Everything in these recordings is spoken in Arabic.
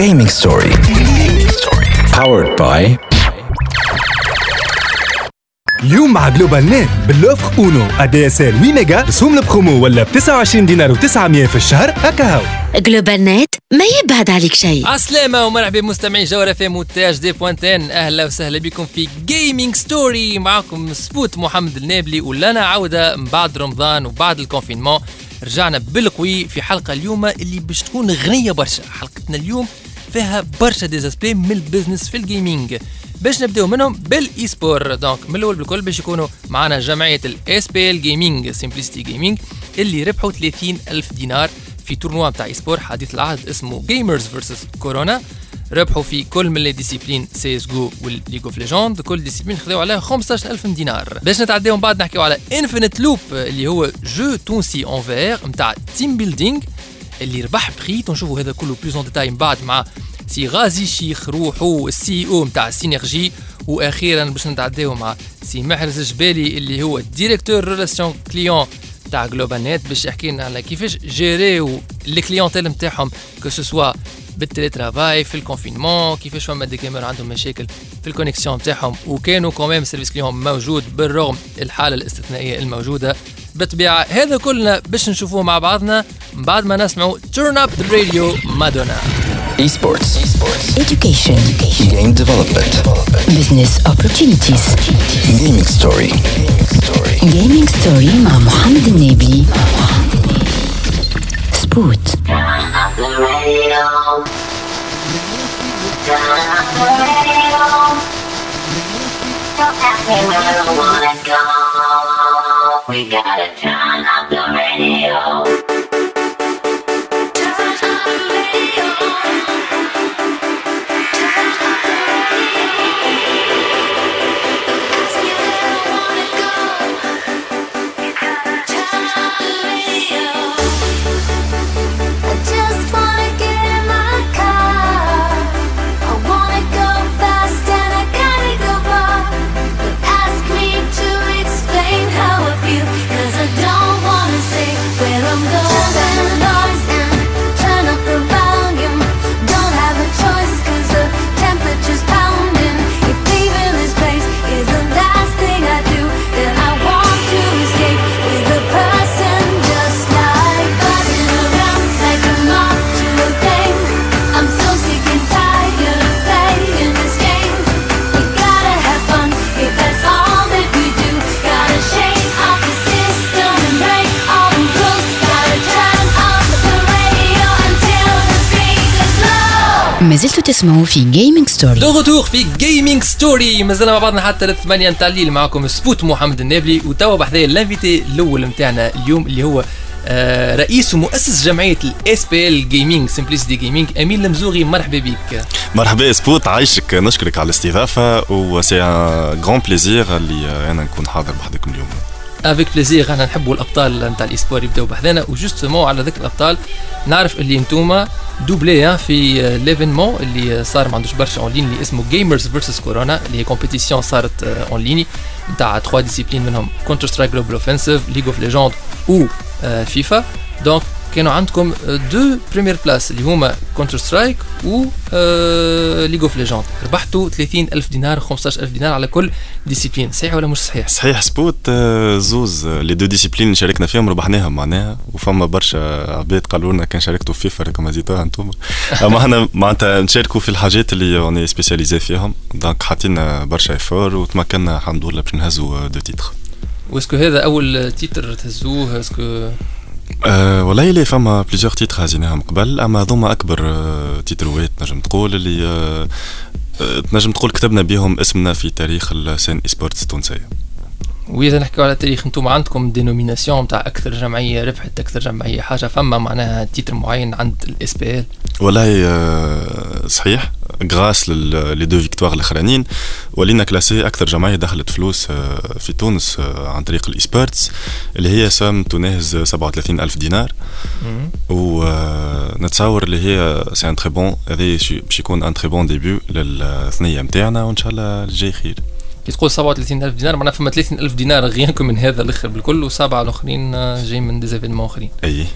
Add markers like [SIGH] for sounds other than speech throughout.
Gaming Story. Powered by اليوم مع جلوبال نت باللوفر أونو. ادي اس ال 8 ميجا رسوم البرومو ولا ب 29 دينار و900 في الشهر. هكا هاو جلوبال نت ما يبعد عليك شيء. عسلامة ومرحبا بمستمعي جوهر في مونتاج دي بوانتين أهلا وسهلا بكم في جيمنج ستوري معكم سبوت محمد النابلي ولنا عودة من بعد رمضان وبعد الكونفينمون. رجعنا بالقوي في حلقة اليوم اللي باش تكون غنية برشا. حلقتنا اليوم فيها برشا des aspects من ال business في ال gaming باش نبدأو منهم بال e-sport donc من الأول بالكل باش يكونوا معنا جمعية ال SPL Gaming Simplicity Gaming اللي ربحوا 30 ألف دينار في tournoi نتاع e-sport حديث العهد اسمه Gamers versus Corona ربحوا في كل من les disciplines CS:GO وال League of Legends. كل discipline خذوا عليها 15000 دينار. باش نتعداو من بعد نحكيو على Infinite Loop اللي هو jeu تونسي en VR نتاع team building اللي ربح بخيت ونشوفوا هذا كله plus en détail من بعد مع سي غازي شيخ روحو ال CEO نتاع Synergy وأخيرا باش نتعداو مع سي محرز الجبالي اللي هو directeur relation client تاع GlobalNet باش يحكي لنا على كيفاش جيريو les clientèles نتاعهم que ce soit بال télétravail في ال confinement كيفاش فما des gamers عندهم مشاكل في ال connexion نتاعهم وكانوا quand même service client موجود بالرغم الحالة الاستثنائية الموجودة. بالطبيعة هذا كلنا باش نشوفوه مع بعضنا. من بعد ما نسمعوا turn up radio مادونا Esports. education. Game development. business opportunities. Gaming Story. gaming story مع محمد النابلي سبوت the radio. Turn up the radio. Don't ask me where I wanna go. We gotta turn up the radio. تسمعوا في Gaming Story de retour في Gaming Story مازلنا مع بعضنا حتى الثمانية نتاع الليل. معكم سبوت محمد النابلي وتوا بحذايا ال invité الأول نتاعنا اليوم اللي هو آه، رئيس ومؤسس جمعية ال SPL Gaming Simplicity Gaming أمين المزوغي مرحبا بك. مرحبا سبوت عايشك نشكرك على الاستضافة و c'est un grand plaisir اللي أنا نكون حاضر بحذاكم اليوم. avec plaisir إحنا نحبوا الأبطال نتاع ال e-sport يبداو بحذانا. و justement على ذكر الأبطال نعرف اللي انتوما doublé في l'événement اللي صار ما عندوش برشا en ligne اللي اسمه Gamers versus Corona اللي هي compétition صارت en ligne نتاع 3 disciplines منهم Counter-Strike Global Offensive League of Legends و FIFA donc كانوا عندكم deux premières places اللي هما Counter-Strike و League of Legends ربحتوا 30 ألف دينار 15000 دينار على كل discipline. صحيح ولا مش صحيح؟ صحيح سبوت آه، زوز آه، les deux disciplines اللي شاركنا فيهم ربحناهم معناها. وفما برشا عباد قالوا لنا كان شاركتوا في فيفا راكم هزيتوها أنتم. [LAUGHS] أما إحنا معناتها نشاركوا في الحاجات اللي on est spécialisés فيهم. donc حاطين برشا effort وتمكنا الحمد لله باش نهزوا deux titres. و est-ce que هذا أول titre تهزوه؟ est-ce que أه والله لي فما plusieurs titres هزيناهم قبل أما هذوما أكبر أه titre وات نجم تقول اللي تنجم تقول كتبنا بهم اسمنا في تاريخ ال scène e-sports التونسية. وإذا نحكيو على تاريخ أنتم عندكم dénomination تاع أكثر جمعية ربحت أكثر جمعية حاجة فما معناها titre معين عند ال SPL والله آه، صحيح. grâce les deux victoires الاخرانيين ولينا classés أكثر جمعية دخلت فلوس آه، في تونس آه، عن طريق ال e-sports اللي هي somme تناهز 37 ألف دينار. ونتصور اللي هي c'est un très bon هذا باش يكون un très bon début للثنية نتاعنا وإن شاء الله الجاي خير. كي تقول 37000 دينار معناها فما 30000 دينار غيانكم من هذا الآخر. بالكل وسبعة الآخرين آه، جاي من ديزيفينمون آخرين. أي أي.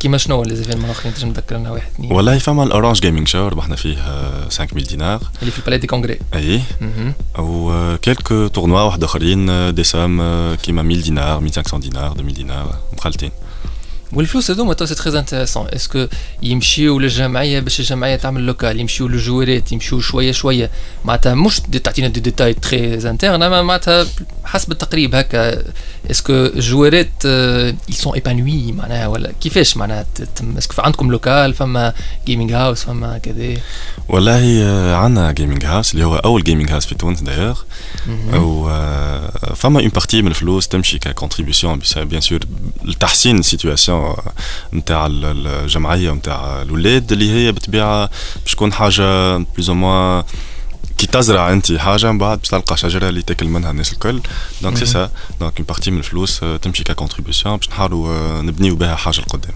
كيما شنو ليزيفينمون الاخرين تنجم تذكرنا واحد اثنين. والله فما الاورانج جيمنج شو ربحنا فيه آه، 5000 دينار. اللي في البالي دي كونغري أي. مهم. و كيلكو تورنوا واحد آخرين دي سام كيما 1000 دينار 1500 دينار 2000 دينار مخلطين. والفلوس هذوما تو سي تري انتريسون اسكو يمشيو للجمعيه باش الجمعيه تعمل لوكال يمشيو للجوارات يمشيو شوية شوية معناتها مش دي تعطينا des détails très internes اما معناتها حسب التقريب هكا. est-ce que ال joueur ات sont épanouis معناها ولا كيفاش معناها est-ce que عندكم local فما gaming house فما كذا؟ والله آه، عندنا gaming house اللي هو أول gaming house في تونس دايوغ و آه، فما une partie من الفلوس تمشي ك contribution bien sûr لتحسين ال situation نتاع الجمعية ونتاع الاولاد اللي هي بالطبيعه باش تكون حاجة plus ou moins كي تزرع انت حاجة من بعد باش تلقى شجرة اللي تاكل منها الناس الكل. donc c'est ça donc une partie من الفلوس آه، تمشي ك contribution باش نحاولوا آه، نبنيو بها حاجة لقدام.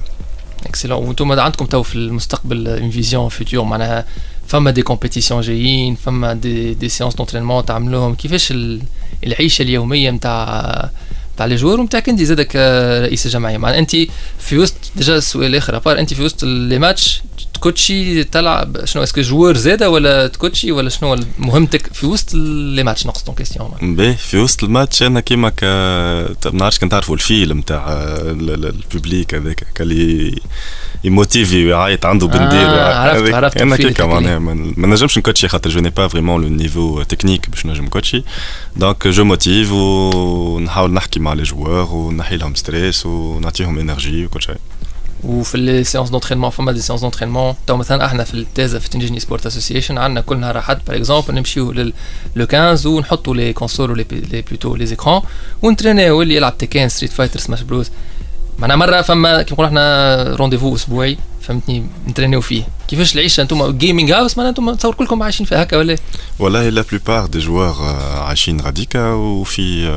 excellent وأنتم عندكم تو في المستقبل une vision future معناها فما des compétitions جايين فما des des séances d'entraînement تعملوهم. كيفاش ال- العيشة اليومية نتاع تاع les joueurs ونتاعك انت زادك كرئيس الجمعيه معناها انت في وسط déjà السؤال الآخر à part انت في وسط les matchs تكوتشي تلعب شنو؟ est-ce que joueur زاده ولا تكوتشي ولا شنو مهمتك في وسط les matchs؟ نقص d'une question باهي في وسط الماتش أنا كيما ك ما نعرفش كنت تعرفوا الفيلم تاع ال- ال- ال public هذاك اللي يموتيفي ويعيط عنده بندير آه، عرفت-. عرفت أنا كيكا هذاك معناها ما ما نجمش نكوتشي خاطر je n'ai pas vraiment le niveau technique باش نجم نكوتشي. donc je motive ونحاول نحكي مع les joueurs ونحي لهم stress ونعطيهم énergie وكل شيء. وفي لي سيونس دونترينمون فما دي سيونس دونترينمون تو مثلا إحنا في التازا في تنجيني سبورت اسوسيشن عندنا كل نهار احد باغ اكزومبل نمشيو لل لو 15 ونحطوا لي كونسول ولي بلوتو لي زيكرون ونترينيو اللي يلعب تيكان ستريت فايتر سماش بروز معناها مرة فما كيما نقولوا إحنا رونديفو أسبوعي. فهمتني؟ نترينيو فيه. كيفاش العيشة؟ أنتم جيمنج هاوس معناها أنتم تصور كلكم عايشين فيها هكا ولا؟ والله لا بلوبار دي جوار عايشين غاديكا وفي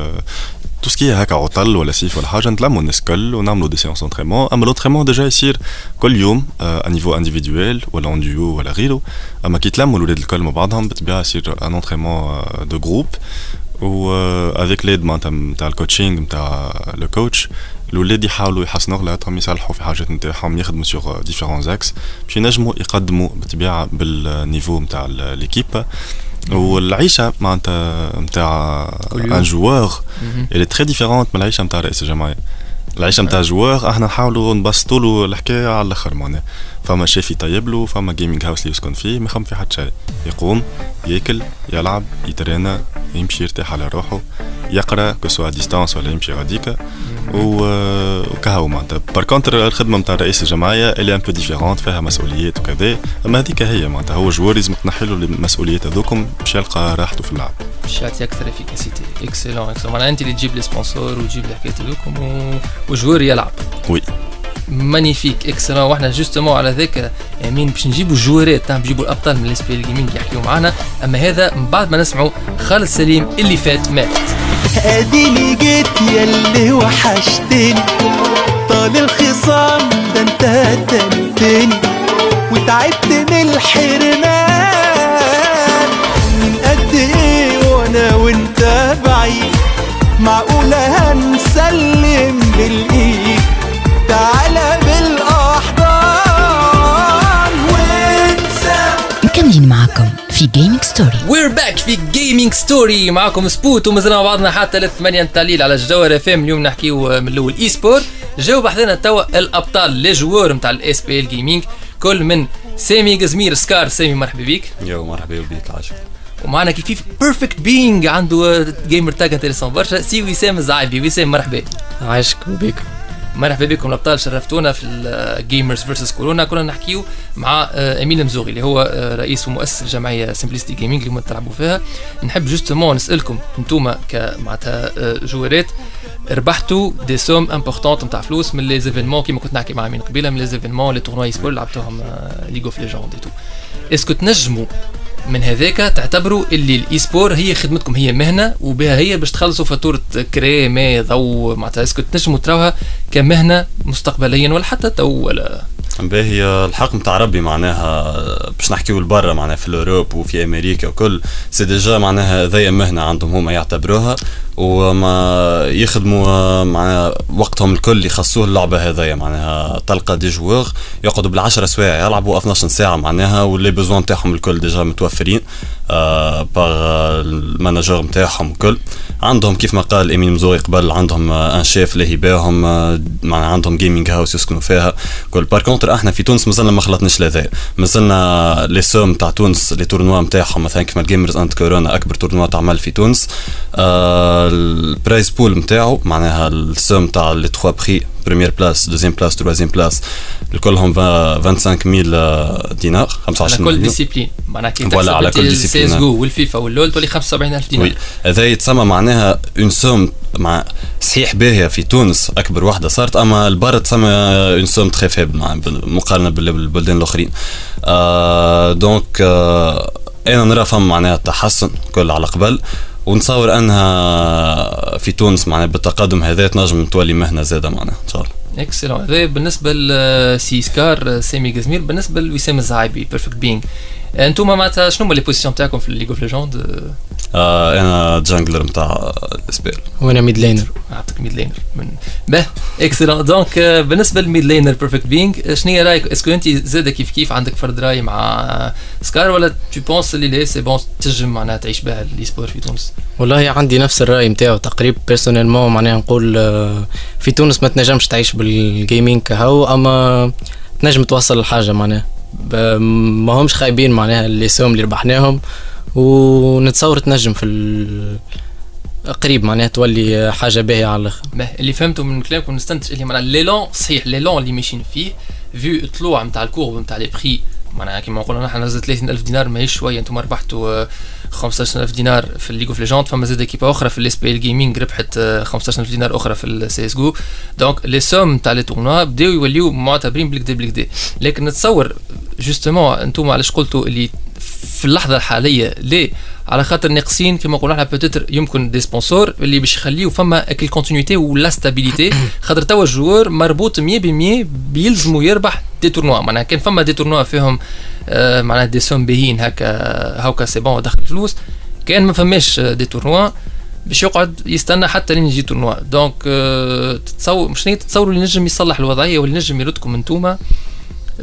آه، tout ce qui هكا عطل ولا صيف ولا حاجة نتلموا الناس الكل ونعملوا des séances entraînement اما l'entraînement déjà يصير كل يوم à niveau individuel ولا en duo ولا غيره اما كي تلموا الاولاد الكل مع بعضهم بالطبيعه يصير un entraînement de groupe و avec l'aide معناتها نتاع ال coaching نتاع le coach الاولاد يحاولوا يحسنوا غلطاتهم يصلحوا في حاجات نتاعهم يخدموا sur différents axes باش ينجموا يقدموا بالطبيعه بال niveau نتاع l'équipe والعيشة معناتها نتاع. un joueur. اللي très différente من العيشة نتاع رئيس الجمعية العيشة نتاع joueur إحنا نحاولوا نبسطوا له الحكاية على الآخر معناها فما شيف يطيب له فما gaming house اللي يسكن فيه ما يخمم في حد شيء يقوم ياكل يلعب يترينا يمشي يرتاح على روحه يقرأ que ce soit à distance ولا يمشي غاديكا وكهو معناتها. par contre الخدمة نتاع رئيس الجمعية اللي un peu différente فيها مسؤوليات وكذا. أما هذيك هي معناتها هو joueur لازم تنحي له المسؤوليات هذوكم باش يلقى راحته في اللعب. باش يعطي أكثر efficacité excellent excellent معناها أنت اللي تجيب لي sponsor وتجيب الحكايات هذوكم. و joueur يلعب. Oui magnifique excellent وإحنا justement على ذاك امين باش نجيبوا جوارات باش نجيبوا الابطال من ال SPL Gaming يحكيوا معنا اما هذا من بعد ما نسمعوا خالد سليم اللي فات مات اديني جيت ياللي وحشتني طال الخصام ده انت هتنتني وتعبت من الحرمان من قد إيه وأنا وانت بعيد معقولة هنسلم بالايد في Gaming Story we're back في Gaming Story معكم سبوت ومازلنا مع بعضنا حتى للثمانية نتاع الليل على الجوهر اف ام اليوم نحكيو من الأول e-sport جاو بحثنا توا الأبطال les joueurs نتاع ال SPL Gaming كل من سامي قزمير سكار. سامي مرحبا بيك يو مرحبا بك العشق ومعنا كيف كيف Perfect Ping عنده gamer tag intéressant برشا. سي وسام الزعيبي وسام مرحبا. عايشك وبيك. مرحبا بكم الأبطال شرفتونا في ال Gamers versus كورونا كنا نحكيو مع آه، امين مزوغي اللي هو آه، رئيس ومؤسس الجمعيه سمبليستي Gaming اللي تلعبوا فيها. نحب justement نسألكم أنتوما كمعناتها آه، جوارات ربحتوا des sommes importantes نتاع فلوس من les événements كيما كنت نحكي مع أمين قبيلة من les événements les tournois sport لعبتوهم League of Legends تو est-ce que تنجموا من هذاك تعتبروا اللي ال e-sport هي خدمتكم هي مهنة وبها هي باش تخلصوا فاتورة كري ماء ضوء معناتها est-ce que تنجموا تراوها كمهنة مستقبليا ولا حتى تو ولا؟ باهي الحق نتاع ربي معناها باش نحكيو لبرا معناها في ال Europe وفي أمريكا وكل c'est déjà معناها ذي مهنة عندهم هما يعتبروها. وما يخدموا معناها وقتهم الكل يخصوه اللعبة هذيا معناها تلقى des joueurs يقعدوا بالعشرة سوايع يلعبوا 12 ساعة معناها و les besoins نتاعهم الكل déjà متوفرين آه par ال manager نتاعهم الكل. عندهم كيف ما قال امين مزوري قبل عندهم un chef لاهي باهم آه، معناها عندهم gaming house يسكنوا فيها كل par contre إحنا في تونس مازلنا ما خلطناش لهذا مازلنا les sommes تاع تونس les tournois نتاعهم مثلا كيما ال Gamers انت كورونا أكبر tournoi تعمل في تونس. آه ال prize pool نتاعو معناها ال somme تاع les trois prix première place deuxième place troisième place الكلهم 25000 دينار على 25 كل discipline معناها كي Voilà, على كل السي إس. جو والفيفا واللول تولي 75000 دينار. Oui هذا يتسمى معناها une somme مع صحيح باهية في تونس أكبر واحدة صارت أما لبرا تسمى une somme très faible مع مقارنة بال- بالبلدان الأخرين. آه donc آه أنا نرى فما معناها تحسن كل على قبل. ونتصور أنها في تونس معناها بالتقدم هذا تنجم تولي مهنة زاده معناها إن شاء الله. excellent هذا بالنسبة لسي سكار سامي جزمير بالنسبة لوسام الزعيبي Perfect Ping أنتم معناتها شنو هما les positions تاعكم في League of Legends آه أنا jungler نتاع ال SPL وأنا mid laner نعطيك mid laner من به. excellent donc بالنسبة لل mid laner Perfect Ping شنو هي رأيك؟ est-ce que أنت زاد كيف كيف عندك فرد رأي مع سكار ولا tu penses اللي là c'est bon تنجم معناها تعيش بها ال e-sport في تونس؟ والله عندي نفس الرأي نتاعو تقريبا personnellement معناها نقول آه، في تونس ما تنجمش تعيش بال gaming كهو أما تنجم توصل لحاجه معناها. ما همش خايبين معناها les sommes اللي ربحناهم. ونتصور تنجم في قريب معناها تولي حاجة باهية على الآخر. اللي فهمته من كلامكم نستنتج اللي معناها l'élan صحيح l'élan اللي ماشيين فيه فيو الطلوع نتاع ال courbe نتاع les prix معناها كيما نقولوا نحن نزل 30000 دينار ماهيش شوية أنتم ربحتوا آه، 15000 دينار في ال League of Legends فما زاد ايكيبا أخرى في ال SPL Gaming ربحت آه، 15000 دينار أخرى في ال CS GO. donc les sommes تاع les tournois بداو يوليو معتبرين بالكدا بالكدا. لكن نتصور justement أنتم علاش قلتوا اللي في اللحظة الحالية ليه؟ على خاطر ناقصين كما قلنا إحنا peut-être يمكن des sponsors اللي باش يخليو فما هاك ال continuité ولا stabilité خاطر توا ال joueur مربوط 100% بيلزموا يربح des tournois معناها كان فما des tournois فيهم آه معناها des sommes باهيين هكا هاكا c'est bon دخل فلوس. كان ما فماش آه، des tournois باش يقعد يستنى حتى لين يجي tournoi donc آه تتصور مش تتصوروا اللي نجم يصلح الوضعية واللي نجم يردكم انتوما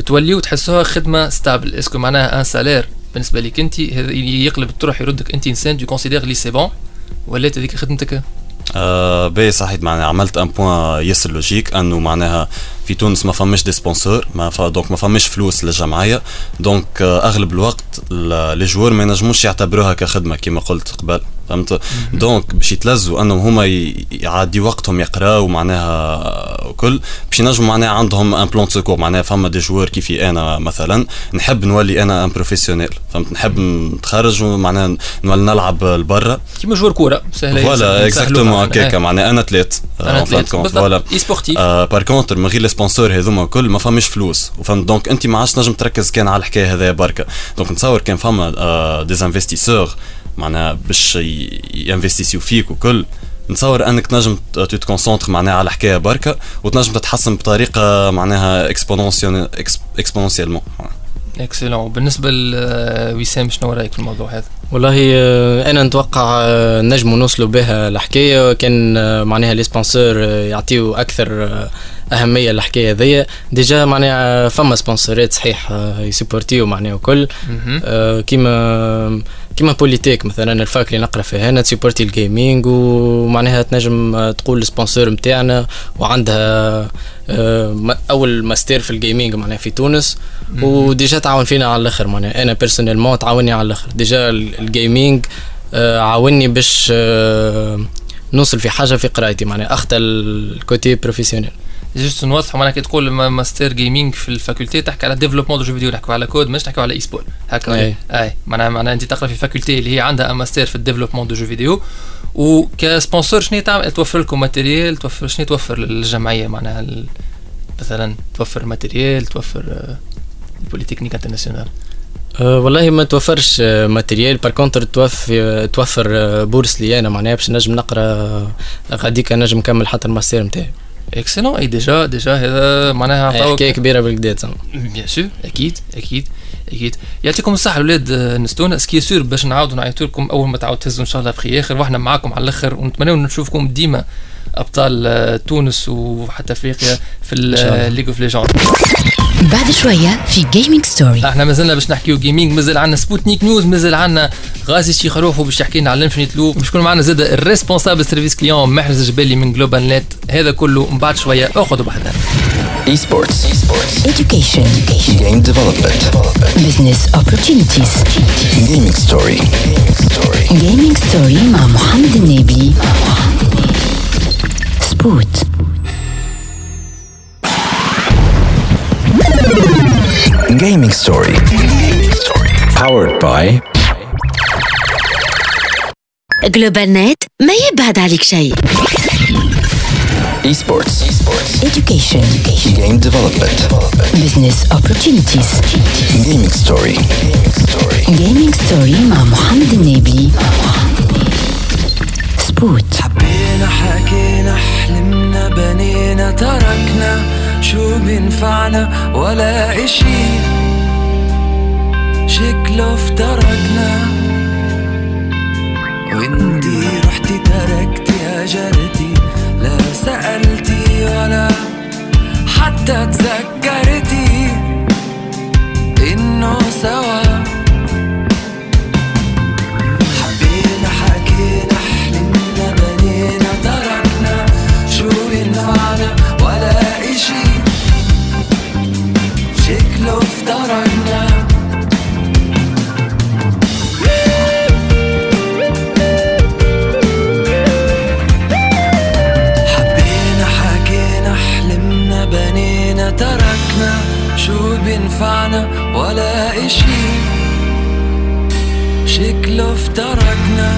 توليو تحسوها خدمة stable est-ce que معناها un salaire بالنسبة لك أنت يقلب تروح يردك أنت إنسان tu considères اللي c'est bon ولات هذيك خدمتك؟ آه باهي صحيح معناها عملت un point ياسر logique أنه معناها في تونس ما فماش des sponsors ما ف... donc ما فماش فلوس للجمعية. donc آه أغلب الوقت les joueurs ما ينجموش يعتبروها كخدمة كما قلت قبل. فهمت؟ donc باش يتلزوا أنهم هما يعدي وقتهم يقراو معناها وكل باش ينجموا معناها عندهم un plan secours معناها فما des joueurs كيفي أنا مثلا نحب نولي أنا un professionnel فهمت؟ نحب نتخرج ومعناها نولي نلعب لبرا. كيما joueurs كورة سلة voilà exactement هكاكا معناها أنا athlète أنا athlète voilà et sportif par contre من غير les sponsors هذوما الكل ما فماش فلوس. وفهمت؟ donc أنت ما عادش نجم تركز كان على الحكاية هذايا بركة. donc نتصور كان فما des investisseurs معناها باش ينفستيسيو فيك وكل. نتصور أنك تنجم تو ت concentrer معناها على الحكاية بركة وتنجم تتحسن بطريقة معناها exponentiellement excellent بالنسبة لوسام شنو رأيك في الموضوع هذا؟ والله آه، أنا نتوقع آه، نجموا نوصلوا بها الحكاية كان آه، معناها les sponsors يعطيو أكثر أهمية للحكاية ذي déjà معناها فما سبونسورات صحيح يسيبورتيو معناها وكل كيما كيما بوليتيك مثلا ال fac اللي نقرأ فيها أنا ت supporter ال gaming ومعناها تنجم تقول ال sponsor نتاعنا وعندها أول ماستر في ال gaming معناها في تونس. و déjà تعاون فينا على الأخر معناها. أنا personnellement تعاوني على الأخر. déjà ال gaming آه، عاوني باش آه، نوصل في حاجة في قرايتي معناها اخذ ال côté professionnel juste نوضحوا معناها كي تقول ما- master gaming في ال faculté تحكي على développement de jeux vidéo نحكوا على كود مش نحكوا على e-sport هكا أي. أي. معناها معناها أنت تقرأ في faculté اللي هي عندها ماستر في ال développement de jeux vidéo وك sponsor شنو تعمل توفر لكم matériel توفر شنو توفر للجمعية؟ معناها مثلا توفر matériel توفر آه، Polytechnique Internationale أه والله ما توفرش matériel par contre توفر توفر آه، bourse لي أنا معناها باش نجم نقرأ غاديك نجم نكمل حتى الماستر نتاعي. excellent اي déjà déjà هذا معناها عطاوك حكاية كبيرة بالكدا bien sûr أكيد أكيد أكيد. يعطيكم الصحة الاولاد نستونا. ce qui est sûr باش نعاودوا نعيطوا لكم أول ما تعاود تهزوا إن شاء الله بخي اخر وإحنا معاكم على الآخر ونتمنى نشوفكم ديما. أبطال آه، تونس وحتى أفريقيا في ال League of Legends بعد شوية في Gaming Story إحنا مازلنا باش نحكيو gaming مازال عندنا Sputnik News مازال عندنا غازي شي خروف باش يحكي لنا على ال Infinite Loop باش يكون معنا زاد ال responsable service client محرز الجبالي من GlobalNet هذا كله من بعد شوية أخذوا بحثنا Esports. education. Game development. business opportunities. Gaming story. gaming story مع محمد النبي. سبوت Gaming story. Powered by جلوبال نت ما يبعد عليك شيء Esports. education Game development. business opportunities Gaming story. gaming story مع محمد النبي سبوت حبينا حكينا حلمنا بنينا تركنا. شو بينفعنا؟ ولا إشي. شكله افترقنا. وانتي رحتي تركتي هجرتي لا سألتي ولا حتى تذكرتي. إنه سوا. شكله افترقنا حبينا حكينا حلمنا بنينا تركنا. شو بينفعنا؟ ولا إشي. شكله افترقنا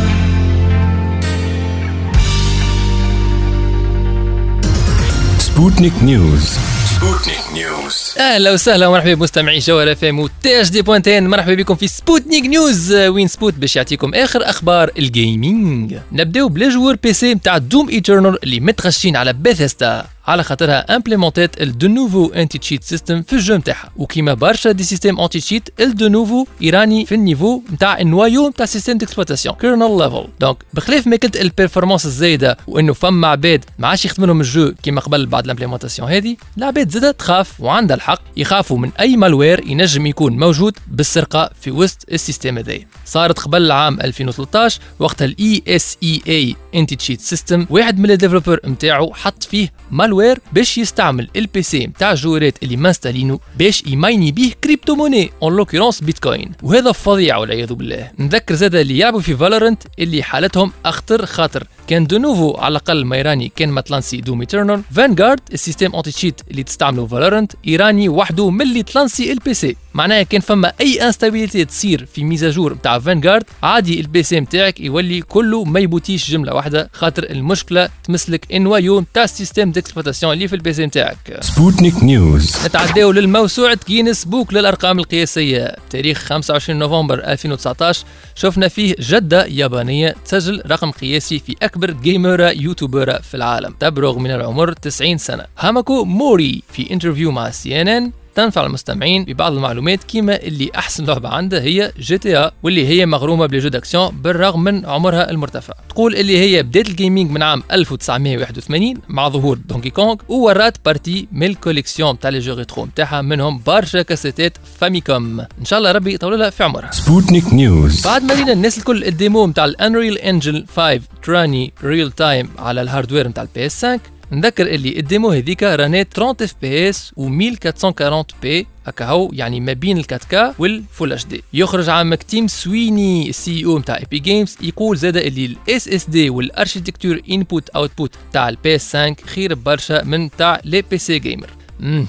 سبوتنيك نيوز أهلا وسهلا ومرحبا بمستمعي جوهرة FM و THD point tn مرحبا بكم في سبوتنيك نيوز وين سبوت باش يعطيكم آخر أخبار ال gaming نبداو ب les joueurs PC نتاع Doom Eternal اللي متغشين على بيثيستا على خاطرها امبليمونتات ال Denuvo anti-cheat system في ال jeu نتاعها. وكيما برشا des systèmes anti-cheat ال Denuvo يراني في ال niveau نتاع ال noyau نتاع système d'exploitation kernel level donc بخلاف ما قلت ال performance الزايدة وإنه فما عباد ما عادش يخدموا لهم ال jeu كيما قبل بعد ال implémentation هذه العباد زادة تخاف وعندها الحق يخافوا من أي malware ينجم يكون موجود بالسرقة في وسط ال système هذايا. صارت قبل عام 2013 وقتها ال ESEA anti-cheat system واحد من ال développeurs نتاعو حط فيه malware باش يستعمل ال PC نتاع الجوارات اللي مانستالينو باش يمايني بيه crypto-monnaie en l'occurrence Bitcoin. وهذا فظيع والعياذ بالله. نذكر زاد اللي يلعبوا في Valorant اللي حالتهم أخطر خاطر. كان Denuvo على الأقل ما يراني كان ما ت lancer Doom Eternal Vanguard ال système anti-cheat اللي تستعملوا Valorant يراني وحده من اللي ت lancer ال PC. معناها كان فما أي instabilité تصير في mise à jour نتاع Vanguard عادي ال PC نتاعك يولي كله ما يبوتيش جملة واحدة خاطر المشكلة تمس لك noyau نتاع ال système d'exploitation اللي في ال PC نتاعك Sputnik News نتعداو للموسوعة Guinness Book للأرقام القياسية. تاريخ 25 نوفمبر 2019 شفنا فيه جدة يابانية تسجل رقم قياسي في أكبر جيمرة يوتيوبرة في العالم. تبلغ من العمر 90 سنة. هاماكو موري في interview مع CNN تنفع المستمعين ببعض المعلومات كيما اللي أحسن لعبة عندها هي GTA واللي هي مغرومة ب les jeux d'action بالرغم من عمرها المرتفع. تقول اللي هي بدات ال gaming من عام 1981 مع ظهور Donkey Kong وورات partie من ال collection تاع les jeux rétro نتاعها منهم برشا كاسيتات Famicom. إن شاء الله ربي يطول لها في عمرها. Sputnik News بعد ما لينا الناس الكل ال démo نتاع ال Unreal Engine 5 تراني real time على ال hardware نتاع ال PS 5 نذكر اللي ال démo هذيك رانات 30 FPS و 1440 p هكا هو يعني ما بين ال 4 K وال Full HD يخرج عمك Tim Sweeney ال CEO نتاع Epic Games يقول زاد اللي ال SSD وال architecture input output تاع ال PS 5 خير برشا من تاع les PC gamer امم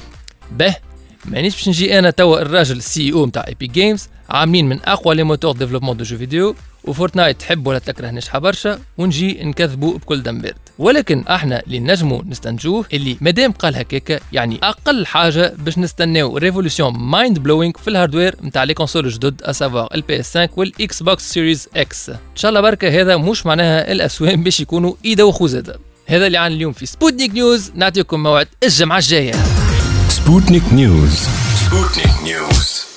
به مانيش باش نجي أنا توا الراجل ال CEO نتاع Epic Games عاملين من أقوى les moteurs développement de jeux vidéo و Fortnite تحب ولا تكره نجحة برشا ونجي نكذبوا بكل دم بارد ولكن إحنا اللي نجموا نستنجوه اللي مادام قال هكاكا يعني أقل حاجة باش نستناو révolution mind blowing في ال hardware نتاع les consoles الجدد à savoir ال PS 5 و ال Xbox Series X إن شاء الله بركة هذا مش معناها الاسوام باش يكونوا ايدا وخو زاده هذا اللي عن اليوم في سبوتنيك نيوز نعطيكم موعد الجمعة الجاية. Sputnik News. Sputnik News.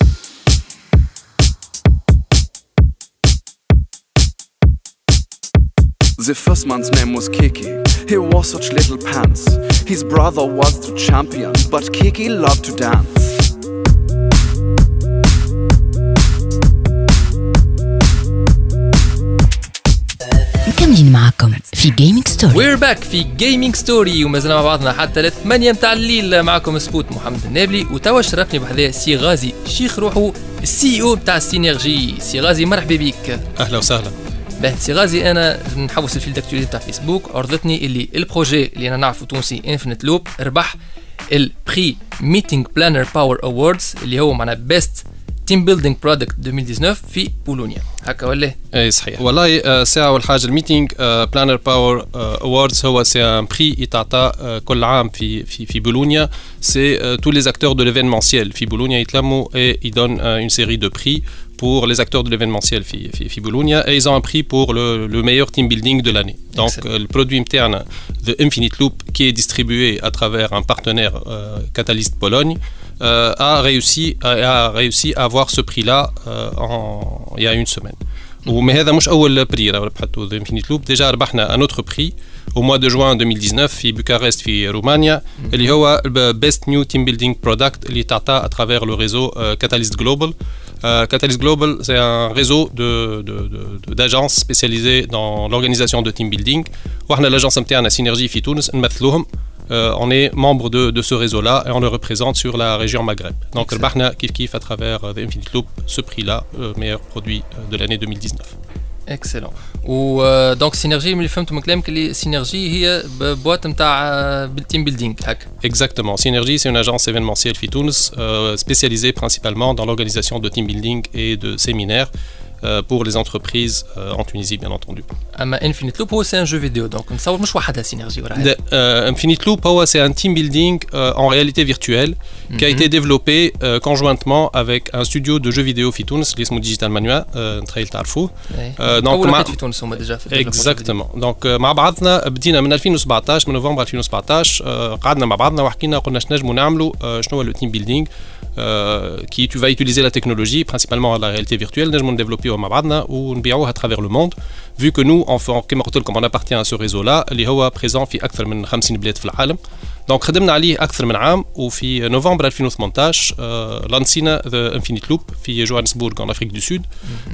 The first man's name was Kiki. He wore such little pants. His brother was the champion, but Kiki loved to dance. مكملين معكم في جيمنج ستوري وير باك في جيمنج ستوري ومازلنا مع بعضنا حتى ل 8 متاع الليل معكم سبوت محمد النابلي وتوا شرفني بحذايا سي غازي شيخ روحو ال CEO بتاع Synergy سي غازي مرحبا بك أهلا وسهلا به سي غازي أنا نحوس ال fil d'actualité تاع فيسبوك عرضتني اللي ال projet اللي أنا نعرفه تونسي Infinite Loop ربح ال prix Meeting Planner Power Awards اللي هو معنا best team building product 2019 في بولونيا هكا ولا اي صحيح والله آه، سي اول حاجة ال Meeting Planner Power Awards هو c'est un prix يتعطى كل عام في في في بولونيا c'est tous les acteurs de l'événementiel في بولونيا يتلموا et ils donnent une série de prix pour les acteurs de l'événementiel في في في Bologna et ils ont un prix pour le, le meilleur team building de l'année. Donc euh, le produit interne de Infinite Loop qui est distribué à travers un partenaire euh, Catalyst Pologne euh, a réussi a, a réussi à avoir ce prix-là euh, en il y a une semaine. وما هذا مش اول بري راه ربحته ذا انفينيت لوب ديجا ربحنا ان اوتر بري au mois de juin 2019 في بوكارست في رومانيا اللي هو بيست نيو تيم بيلدينغ برودكت اللي تعطى à travers le réseau euh, Catalyst Global Euh, Catalyst Global, c'est un réseau d'agences spécialisées dans l'organisation de team building. L'agence interne Synergie Fitounes, euh, on est membre de, ce réseau-là et on le représente sur la région Maghreb. Donc, Bahna Kif Kif à travers The Infinite Loop, ce prix-là, euh, meilleur produit de l'année 2019. اكسلون و دونك سينرجي من اللي فهمت من كلامك اللي سينرجي هي بوات نتاع بالتيم بيلدينغ هكا Exactement. Synergie, c'est une agence événementielle في تونس euh, spécialisée principalement dans l'organisation de team building et de séminaires euh, Pour les entreprises euh, en Tunisie, bien entendu. أما Infinite Loop هو c'est un jeu vidéo donc نتصور مش وحدها Synergy وراها De- euh, Infinite Loop, Power, c'est un team building euh, en réalité virtuelle qui a Mhm. été développé euh, conjointement avec un studio de jeux vidéo في تونس اللي اسمه Digital Mania, euh, تخيل تعرفوه. Euh, أول مع- واحد في تونس هما déjà في ال développement exactement donc مع بعضنا بدينا من 2017 من نوفمبر 2017 آه، قعدنا مع بعضنا وحكينا قلنا شنو نجموا نعملوا آه، شنو هو le team building qui tu vas utiliser la technologie principalement la réalité virtuelle نجموا نديفلوبيوها مع بعضنا ونبيعوها à travers le monde vu que nous on fait كما قلت لكم on appartient à ce réseau là اللي هو présent في أكثر من 50 بلاد في العالم donc خدمنا عليه أكثر من عام وفي نوفمبر 2018 آه، لانسينا The Infinite Loop في جوهانسبورغ en Afrique du Sud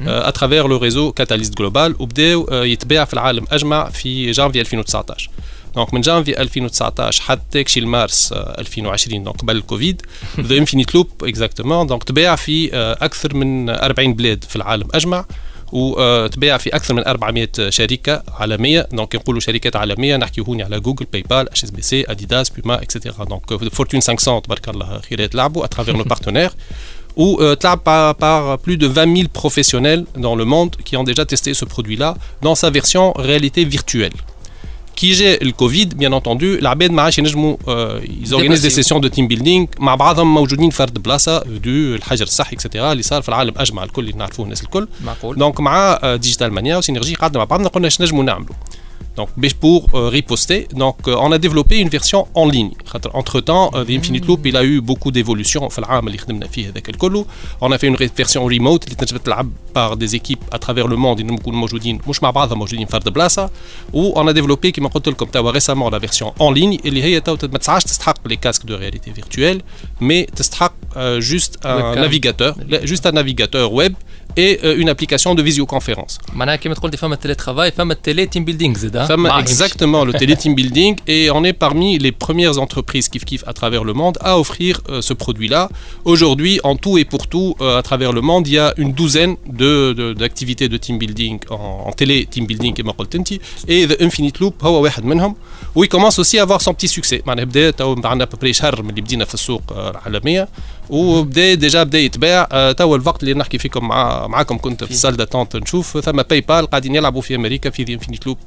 آه، à travers le réseau Catalyst Global وبداو آه، يتباع في العالم اجمع في جانفي 2019 donc من جانفي 2019 حتى كشي لمارس آه، 2020 donc قبل الكوفيد [LAUGHS] The Infinite Loop exactement donc تباع في آه، أكثر من 40 بلاد في العالم أجمع وتباع في أكثر من 400 شركة عالمية. donc نقولوا شركات عالمية نحكي هوني على Google PayPal HSBC Adidas Puma et cetera donc Fortune 500 تبارك الله خيرات لعبوا à travers nos [LAUGHS] partenaires. Où euh, تلعب par, par plus de 20 000 professionnels dans le monde qui ont déjà testé ce produit-là dans sa version réalité virtuelle. كي جاء الكوفيد bien entendu العباد ما عادش ينجموا ي organise des. sessions de team building مع بعضهم موجودين فرد بلاصة دو الحجر الصحي et cetera اللي صار في العالم أجمع الكل اللي نعرفوه الناس الكل. معقول؟ donc مع Digital Mania و Synergy قعدنا مع بعضنا قلنا اش نجموا نعملوا Donc, mais pour euh, riposter, donc, euh, on a développé une version en ligne. Entre temps, euh, The Infinite Loop, il a eu beaucoup d'évolutions. في العام اللي خدمنا فيه هذاك الكل. On a fait une version remote اللي تنجم تلعب par des équipes à travers le monde اللي يكونوا موجودين مش مع بعضهم موجودين فرد بلاصه. و on a développé كما قلت لكم توا récemment la version en ligne اللي هي تو ما تسعاش تستحق les casques de réalité virtuelle, mais تستحق euh, juste un Webcam. navigateur, juste un navigateur web et euh, une application de visioconférence. معناها كيما تقول لي فما التيلي ترافاي فما التيلي تيم بيلدينغ زاد Hein exactement, le [LAUGHS] téléteam building. Et on est parmi les premières entreprises Kif Kif à travers le monde à offrir euh, ce produit-là. Aujourd'hui, en tout et pour tout, euh, à travers le monde, il y a une douzaine d'activités de, de, de, team building en, en télé, team building et et The Infinite Loop, où il commence aussi à avoir son petit succès. À peu près وبدا déjà بدا يتباع. آه، تو الوقت اللي نحكي فيكم مع معاكم كنت في ال salle d'attente نشوف. ثم PayPal قاعدين يلعبوا في أمريكا في Infinite Loop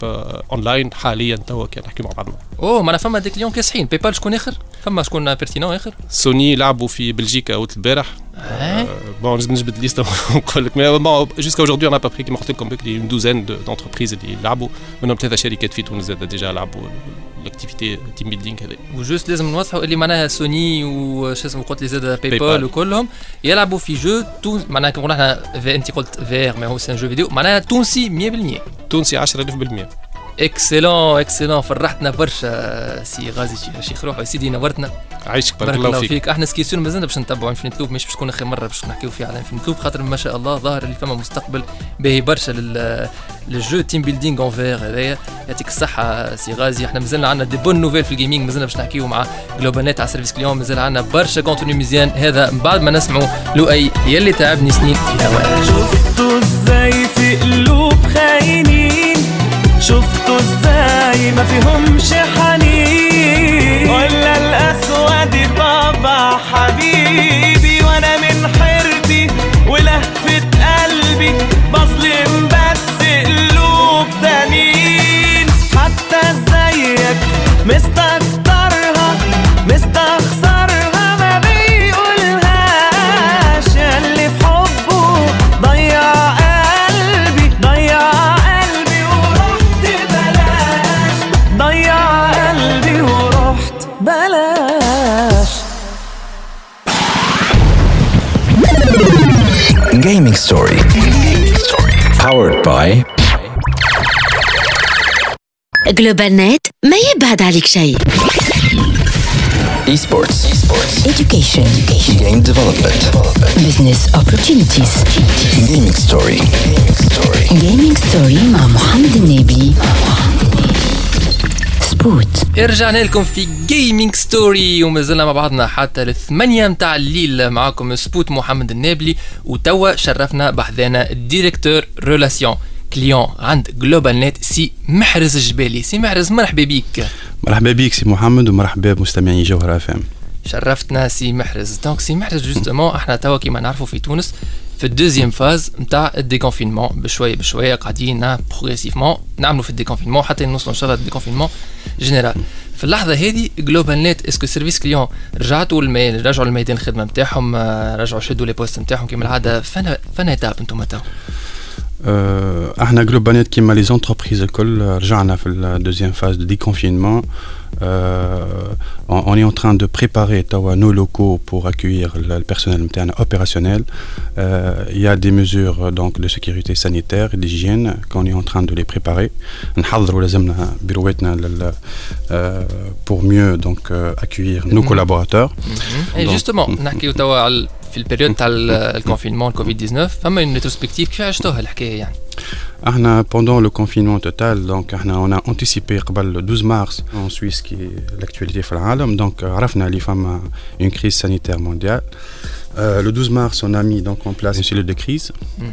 online حاليا توا كان نحكي مع بعضنا. أوه معناها فما دي clients كاسحين PayPal شكون آخر؟ فما شكون pertinents آخر؟ سوني لعبوا في بلجيكا أوت البارح. bon, je نجبد liste [LAUGHS] ونقول لك. aujourd'hui on a pas pris كما قلت لكم بكري de- d'entreprises اللي لعبوا. منهم ثلاثة شركات في تونس زاد déjà لعبوا. الاكتيفيتي تيم بيلدينغ هذا وجوست لازم نوضحوا اللي معناها سوني وش اسمه قلت لي زاد باي باي بال بال. وكلهم يلعبوا في جو تو معناها كما قلنا إحنا في- انت قلت فير ما هو سان جو فيديو معناها تونسي 100% تونسي 10000% اكسلون اكسلون فرحتنا برشا سي غازي شي- شيخ روحه يا سيدي نورتنا. عايشك بارك الله فيك. إحنا سكيسيون مازلنا باش نتبعوا انفينيت لوب مش باش تكون آخر مرة باش نحكيو فيها على انفينيت لوب خاطر ما شاء الله ظاهر اللي فما مستقبل باهي برشا لل لل jeu team building en VR هذايا. يعطيك الصحة سي غازي. إحنا مازلنا عندنا des bonnes nouvelles في ال gaming مازلنا باش نحكيو مع GlobalNet على service client مازال عندنا برشا contenu مزيان. هذا من بعد ما نسمعوا لؤي يلي تعبني سنين في هواء شفتوا إزاي في قلوب خاينين. شفتوا إزاي ما فيهمش حنين. ولا الأسود GlobalNet ما يبعد عليك شيء Esports. Education. Game Development. Business opportunities. Gaming Story. Gaming story مع محمد النابلي. سبوت. رجعنا لكم في Gaming Story ومازلنا مع بعضنا حتى الثمانية متاع الليل معاكم سبوت محمد النابلي وتوا شرفنا بحذانا directeur relation client عند GlobalNet سي محرز الجبالي سي محرز مرحبا بيك مرحبا بك سي محمد ومرحبا بمستمعي جوهر اف ام شرفتنا سي محرز donc سي محرز justement إحنا توا كيما نعرفوا في تونس في ال deuxième phase نتاع ال déconfinement. بشوية بشوية قاعدين progressivement نعملوا في ال déconfinement حتى نوصلوا إن شاء الله ال déconfinement général في اللحظة هذه GlobalNet est-ce que service client رجعتوا المي... رجعوا الميدان الخدمة نتاعهم رجعوا شدوا les postes نتاعهم كيما العادة؟ في أنا في أنا étape أنتم توا. احنا جلوبانيت كيما لي زونتربريز الكل رجعنا في الدوزيام فاز دو déconfinement Euh, on, on est en train de préparer توا nos locaux pour accueillir le, le personnel نتاعنا opérationnel. Euh, il y a des mesures donc de sécurité sanitaire et d'hygiène qu'on est en train de les préparer. نحضروا لازمنا بيرواتنا لل, euh, pour mieux donc euh, accueillir nos Mhm. collaborateurs. اي Donc- جوستومون نحكيو توا على في البيريود تاع الكونفينمون الكوفيد 19 فما اون ريتروسبكتيف كيف عشتوها الحكاية يعني؟ أحنا pendant le confinement total donc أحنا on a anticipé قبل le 12 mars en Suisse qui est l'actualité في العالم. Donc عرفنا اللي فما une crise sanitaire mondiale. Euh, le 12 mars, on a mis donc en place une cellule de crise.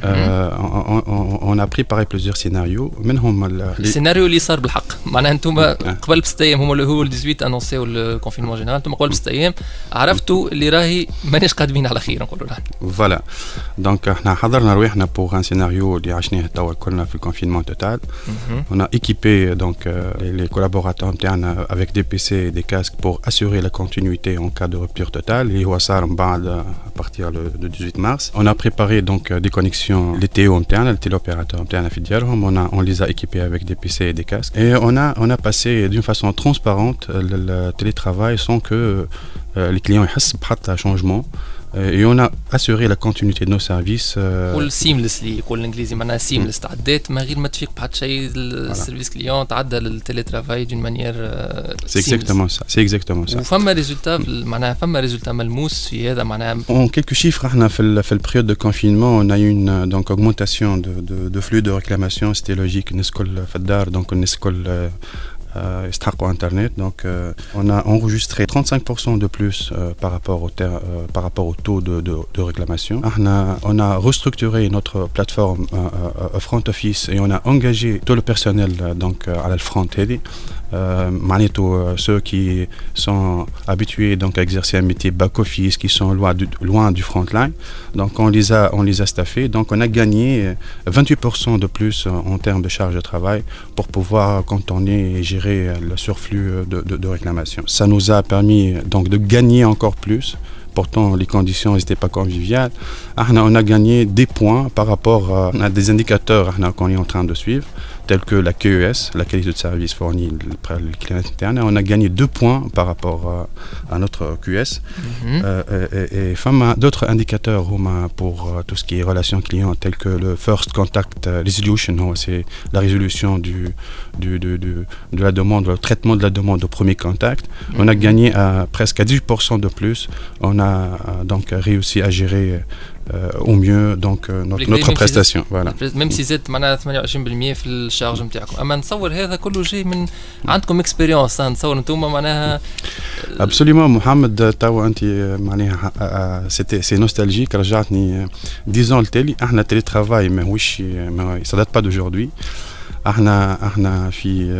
Euh, on, on- on a préparé plusieurs scénarios. منهم ال- les- السيناريو اللي صار بالحق معناها انتم قبل بست ايام هما اللي هو ال 18 انونسيو الكونفينمون جينيرال انتم قبل بست ايام عرفتوا اللي راهي مانيش قادمين على خير نقولوا نحن Voilà. Donc احنا حضرنا رواحنا pour un scénario اللي عشناه توا كلنا في الconfinement total. Mhm. On a équipé donc euh, les, les collaborateurs internes avec des PC et des casques pour assurer la continuité en cas de rupture totale. Et هو صار من بعد à partir le, 18 mars. On a préparé donc euh, des connexions, les TO internes, les téléopérateurs internes à on, on les a équipés avec des PC et des casques. Et on a, on a passé d'une façon transparente euh, le, télétravail sans que euh, les clients aient un changement. Euh, Et on a assuré la continuité de nos services. euh, قول سيملسلي يقول الانجليزي معناها سيملس تعدات من غير ما تفيق بحد شيء السيرفيس كليون تعدى للتيلي ترافاي دون مانيير C'est exactement ça. C'est exactement ça. وفما ريزولتا معناها فما ريزولتا ملموس في هذا معناها En quelques chiffres, احنا في ال- في البريود de confinement, on a eu une euh, donc augmentation de, de, de flux de réclamation. C'était logique. الناس الكل في الدار donc الناس الكل euh, Internet. Donc, euh, on a enregistré 35% de plus euh, par, rapport au euh, par rapport au taux de, de, réclamation. On a, on a, restructuré notre plateforme front office et on a engagé tout le personnel donc, à la front euh, euh, ceux qui sont habitués donc, à exercer un métier back-office, qui sont loin du, front-line. Donc on les, a, on les a staffés. Donc on a gagné 28% de plus euh, en termes de charge de travail pour pouvoir contourner et gérer le surflux de, de, réclamations. Ça nous a permis donc, de gagner encore plus pourtant les conditions n'étaient pas conviviales. On a gagné des points par rapport à des indicateurs qu'on est en train de suivre tels que la QES, la qualité de service fournie par le client interne. On a gagné deux points par rapport à, à notre QS. Mhm. Euh, et, et fama d'autres indicateurs pour euh, tout ce qui est relations clients, tels que le First Contact euh, Resolution, oh, c'est la résolution du, du, du- du- de la demande, le traitement de la demande au premier contact. On a Mhm. gagné à presque à 10% de plus. On a donc réussi à gérer au mieux donc, euh, notre, notre Même si prestation. زدت- Voilà. ميم سي زدت معناها 28% في الشارج نتاعكم اما نتصور هذا كله جاي من عندكم اكسبيريونس نتصور أنتم معناها Absolument, Mohamed, توا انت معناها آه، سيتي سي نوستالجيك رجعتني 10 ans التالي إحنا تيلي ترافاي ماهوش ما ça date pas d'aujourd'hui إحنا إحنا في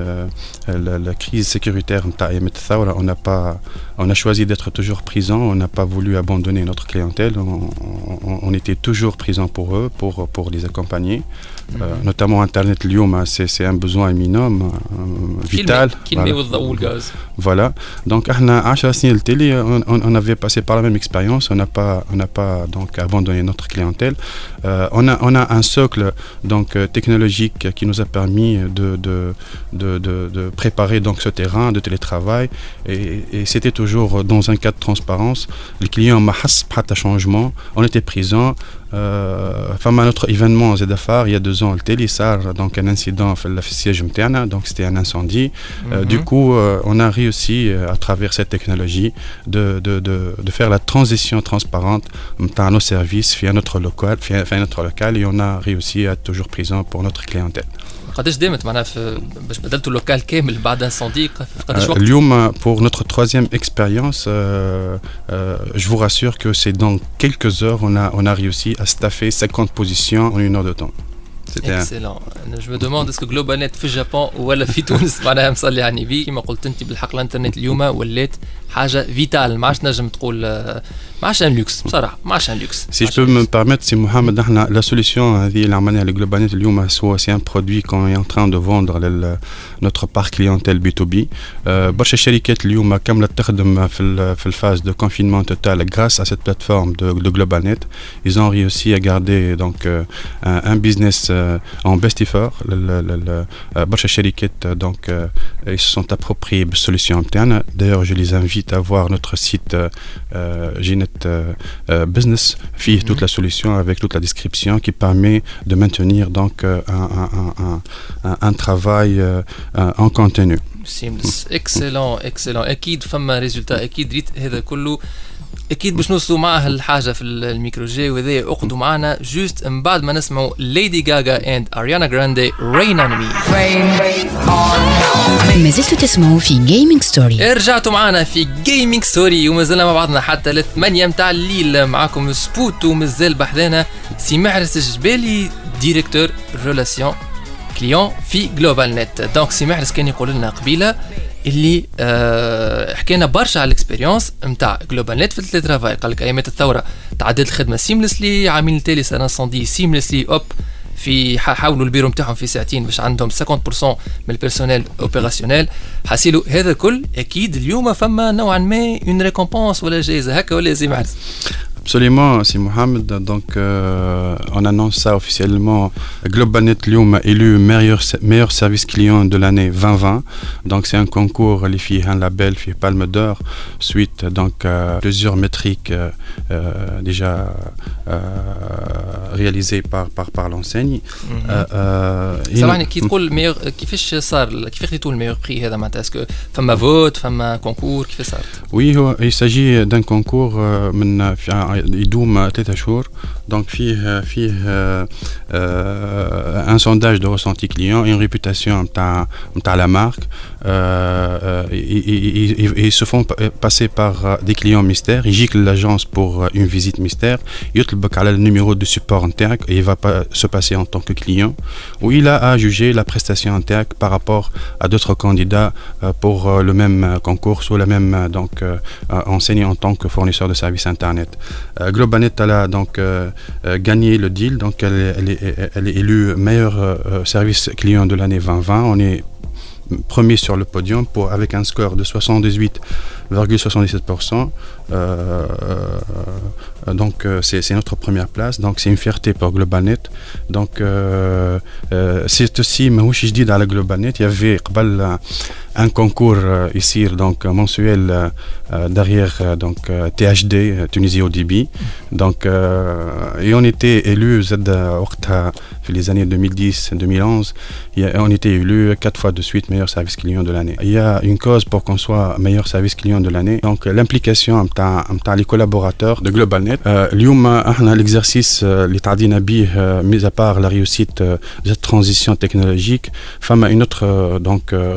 la crise sécuritaire نتاع أيام الثوره on n'a pas on a choisi d'être toujours présent, on n'a pas voulu abandonner notre clientèle, on, était toujours présent pour eux, pour, pour les accompagner. Euh, notamment Internet Lyon, hein, c'est, c'est un besoin minimum, euh, vital. Voilà. voilà. Donc, on, on avait passé par la même expérience, on n'a pas, on pas donc, abandonné notre clientèle. Euh, on, a, on a un socle donc, euh, technologique qui nous a permis de, de, de, de, préparer donc, ce terrain de télétravail et, et c'était toujours toujours dans un cadre de transparence. Le client m'a un changement. On était présent. Euh, à notre événement Zedafar, il y a deux ans, le Télissar, donc un incident, le siège donc c'était un incendie. Euh, mhm. Du coup, euh, on a réussi euh, à travers cette technologie de, de, de, faire la transition transparente dans nos services via notre local, via, via notre local, et on a réussi à être toujours présent pour notre clientèle. قداش دامت معناها في باش بدلتوا اللوكال كامل بعد انسوندي في قداش Euh, وقت؟ اليوم, pour notre troisième expérience, euh, euh, je vous rassure que c'est dans quelques heures, on a, on a réussi à staffer 50 positions en une heure de temps. C'était un- اكسلون أنا جو دوموند اسكو جلوبال نت في اليابان ولا في تونس معناها مصلي على النبي كما قلت أنت بالحق الإنترنت اليوم ولات حاجة فيتال. ما عادش نجم تقول آه، ما عادش ان لوكس بصراحه ما عادش ان لوكس Si je peux me permettre, c'est Mohamed, احنا la solution هذه اللي عملناها لجلوبالنت اليوم هو c'est un produit qu'on est en train de vendre لل notre parc clientèle B2B. Euh, برشا شركات اليوم كاملة تخدم في ال في الفاز de confinement total grâce à cette plateforme de, de GlobalNet. Ils ont réussi à garder donc euh, un, un business euh, en best effort. ال- ال- ال- آه، برشا شركات euh, donc euh, ils se sont appropriés بالsolution interne. D'ailleurs, je les invite à voir notre site euh, euh, Gnet euh, euh, Business, فيه toute la solution avec toute la description qui permet de maintenir donc euh, un, un, un- un, un, un travail euh, euh, en continu. سيملس اكسلون اكسلون اكيد فما ريزولتا اكيد ريت هذا كله أكيد باش نوصلوا معاه الحاجة في الميكرو جي وهذا اقعدوا معنا. juste من بعد ما نسمعوا Lady Gaga and Ariana Grande Rain on Me ما زلتوا تسمعوا في Gaming Story رجعتوا معنا في Gaming Story وما زلنا مع بعضنا حتى للثمانية متاع الليل. معاكم سبوت ومازال بحذانا. سي محرز الجبالي directeur relation client في GlobalNet donc سي محرز كان يقول لنا قبيلة اللي آه حكينا برشا على ال expérience نتاع GlobalNet في ال télétravail قال لك أيامات الثورة تعدد الخدمة seamlessly عاملين سنة صندي seamlessly hop في حاولوا البيرو نتاعهم في ساعتين باش عندهم 50% من ال personnel opérationnel حاسيلو هذا كل أكيد اليوم فما نوعا ما une récompense ولا جائزة. هكا ولا زي معرس Absolument, c'est Mohamed. Donc, euh, on annonce ça officiellement. GlobalNet Lyon a élu meilleur, meilleur service client de l'année 2020. Donc, c'est un concours, les filles, un label, filles Palme d'Or, suite donc à plusieurs métriques euh, euh, déjà euh, réalisées par, par, par l'enseigne. Euh, euh, سامحني كي تقول ميور كيفاش صار كيفاش خديتوا الميور بري هذا معناتها اسكو فما فوت فما كونكور كيفاش صار Oui, هو- il s'agit d'un concours euh, من في- يدوم ثلاثة شهور. donc فيه فيه euh, euh, un sondage de ressenti client une réputation نتاع نتاع la marque euh, euh, ils, ils- ils- ils se font pa- passer par euh, des clients mystères يجيك l'agence pour euh, une visite mystère يطلبك على le numéro de support نتاعك et il va pas se passer en tant que client où il a à juger la prestation نتاعك par rapport à d'autres candidats euh, pour euh, le même euh, concours ou la même euh, donc euh, euh, enseigne en tant que fournisseur de services internet. Euh, Globanet elle a donc euh, euh, Euh, gagné le deal. Donc, elle est, elle élue meilleur euh, service client de l'année 2020. On est premier sur le podium avec un score de 78,77%. Euh, donc c'est notre première place, donc c'est une fierté pour GlobalNet. Donc c'est aussi, mais je dis dans la GlobalNet, il y avait un concours euh, ici donc mensuel euh, euh, derrière euh, donc euh, THD euh, Tunisie ODB. Donc euh, et on était élu زاد وقتها في les années 2010-2011, il y a- on était élu quatre fois de suite meilleur service client de l'année. Il y a une cause pour qu'on soit meilleur service client de l'année. Donc l'implication نتاع نتاع les collaborateurs de GlobalNet. Euh, اليوم احنا l'exercice euh, اللي تعدينا بيه euh, mis à part la réussite euh, de cette transition technologique, فما une autre euh, donc euh,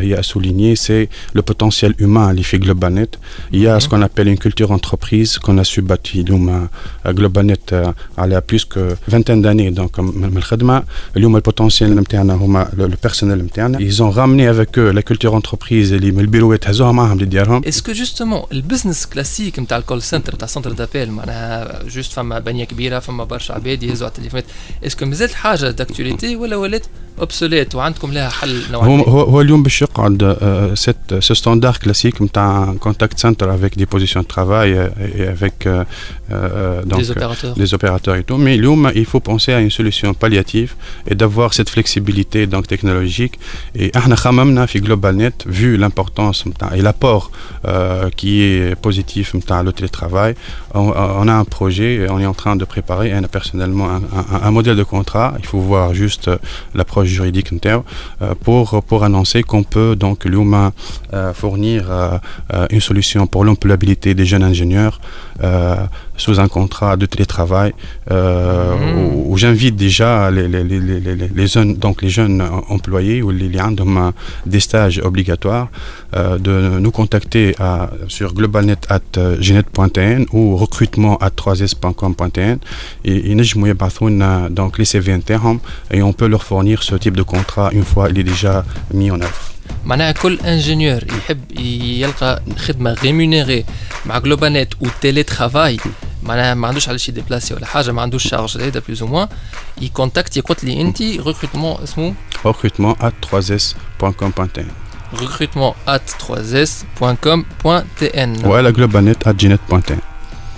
réussite euh, هي à souligner, c'est le potentiel humain اللي في GlobalNet. Il y a ce qu'on appelle une culture entreprise qu'on a su bâtir اليوم euh, GlobalNet euh, على plus que vingtaine d'années donc من من الخدمه اليوم ال potentiel نتاعنا هما le personnel نتاعنا ils ont ramené avec eux la culture entreprise اللي من البيروات هزوها معاهم لديارهم est-ce que justement ال business classique نتاع ال call center نتاع centre d'appel معناها juste فما بنيه كبيره فما برشا عباد يهزوا على التليفونات est-ce que مازالت حاجة d'actualité ولا ولات obsolète وعندكم لها حل نوعا هو ما هو هو اليوم باش يقعد cette Euh, ce standard classique, un contact center avec des positions de travail euh, et avec euh, euh, euh, des, opérateurs. et tout. Mais il faut penser à une solution palliative et d'avoir cette flexibilité donc, technologique. Et Ahna fi GlobalNet, vu l'importance et l'apport euh, qui est positif à le télétravail, on, a un projet, on est en train de préparer hein, personnellement un, modèle de contrat. Il faut voir juste l'approche juridique pour, pour annoncer qu'on peut donc l'UMA fournir une solution pour l'employabilité des jeunes ingénieurs sous un contrat de télétravail euh, où, où j'invite déjà les, les, les, les, les, les jeunes donc les jeunes employés ou les les عندهم des stages obligatoires euh, de nous contacter à, sur globalnet@genet.tn ou recrutement à 3s.com.tn et ينجموا يبعثونا donc les CV نتاعهم et on peut leur fournir ce type de contrat une fois il est déjà mis en œuvre. معناها كل انجينيور يحب يلقى خدمه ريمونيري مع جلوبانيت وتيلي ترافاي معناها ما عندوش علاش se déplacer ولا حاجة ما عندوش charges هذا plus ou moins يكونتاكتي قلت لي انت recrutement اسمه؟ Recrutement à 3s.com.tn recrutement at 3s.com.tn ou à la globalnet@genet.tn.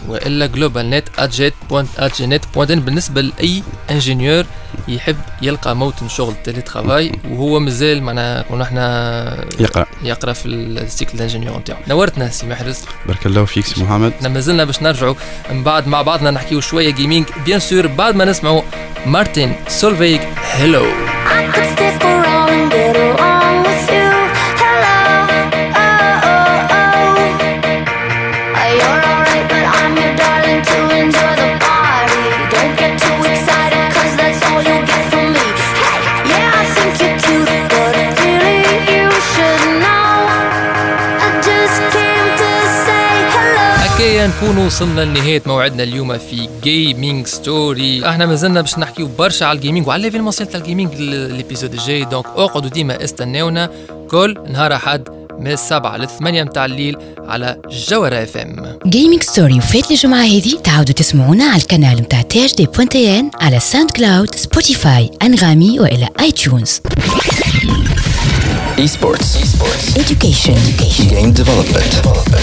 وإلا جلوبال نت اتجيت بوينت اتجينيت بوينت بالنسبة لأي ingénieur يحب يلقى موطن شغل télétravail وهو مازال معناها ونحن يقرأ. يقرأ في ال cycle d'ingénieur نتاعو. نورتنا سي محرز بارك الله فيك سي محمد. إحنا مازلنا باش نرجعوا من بعد مع بعضنا نحكيو شوية gaming bien sûr بعد ما نسمعوا Martin Solveig Hello could stick around and get along. نكونوا وصلنا لنهاية موعدنا اليوم في Gaming Story إحنا مازلنا باش نحكيو برشا على ال gaming وعلى l'événementiel تاع ال gaming ال- ال épisode الجاي. donc أقعدوا ديما استناونا. كل نهار أحد من السبعة للثمانية متاع الليل على جوهرة إف إم. Gaming Story وفات الجمعة هذه تعاودوا تسمعونا على القناة متاع THD point tn على SoundCloud Spotify Anghami وإلى iTunes Esports. education. Game development.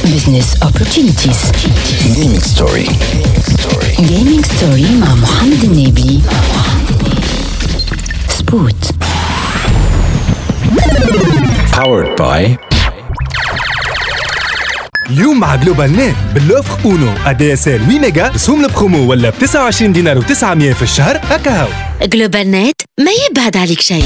business opportunities. Gaming story. Gaming Story مع محمد النبي سبوت Powered by اليوم مع GlobalNet ب l'offre أونو. ADSL 8 ميجا رسوم البرومو ولا ب 29 دينار و900 في الشهر. هكا هاو GlobalNet ما يبعد عليك شيء.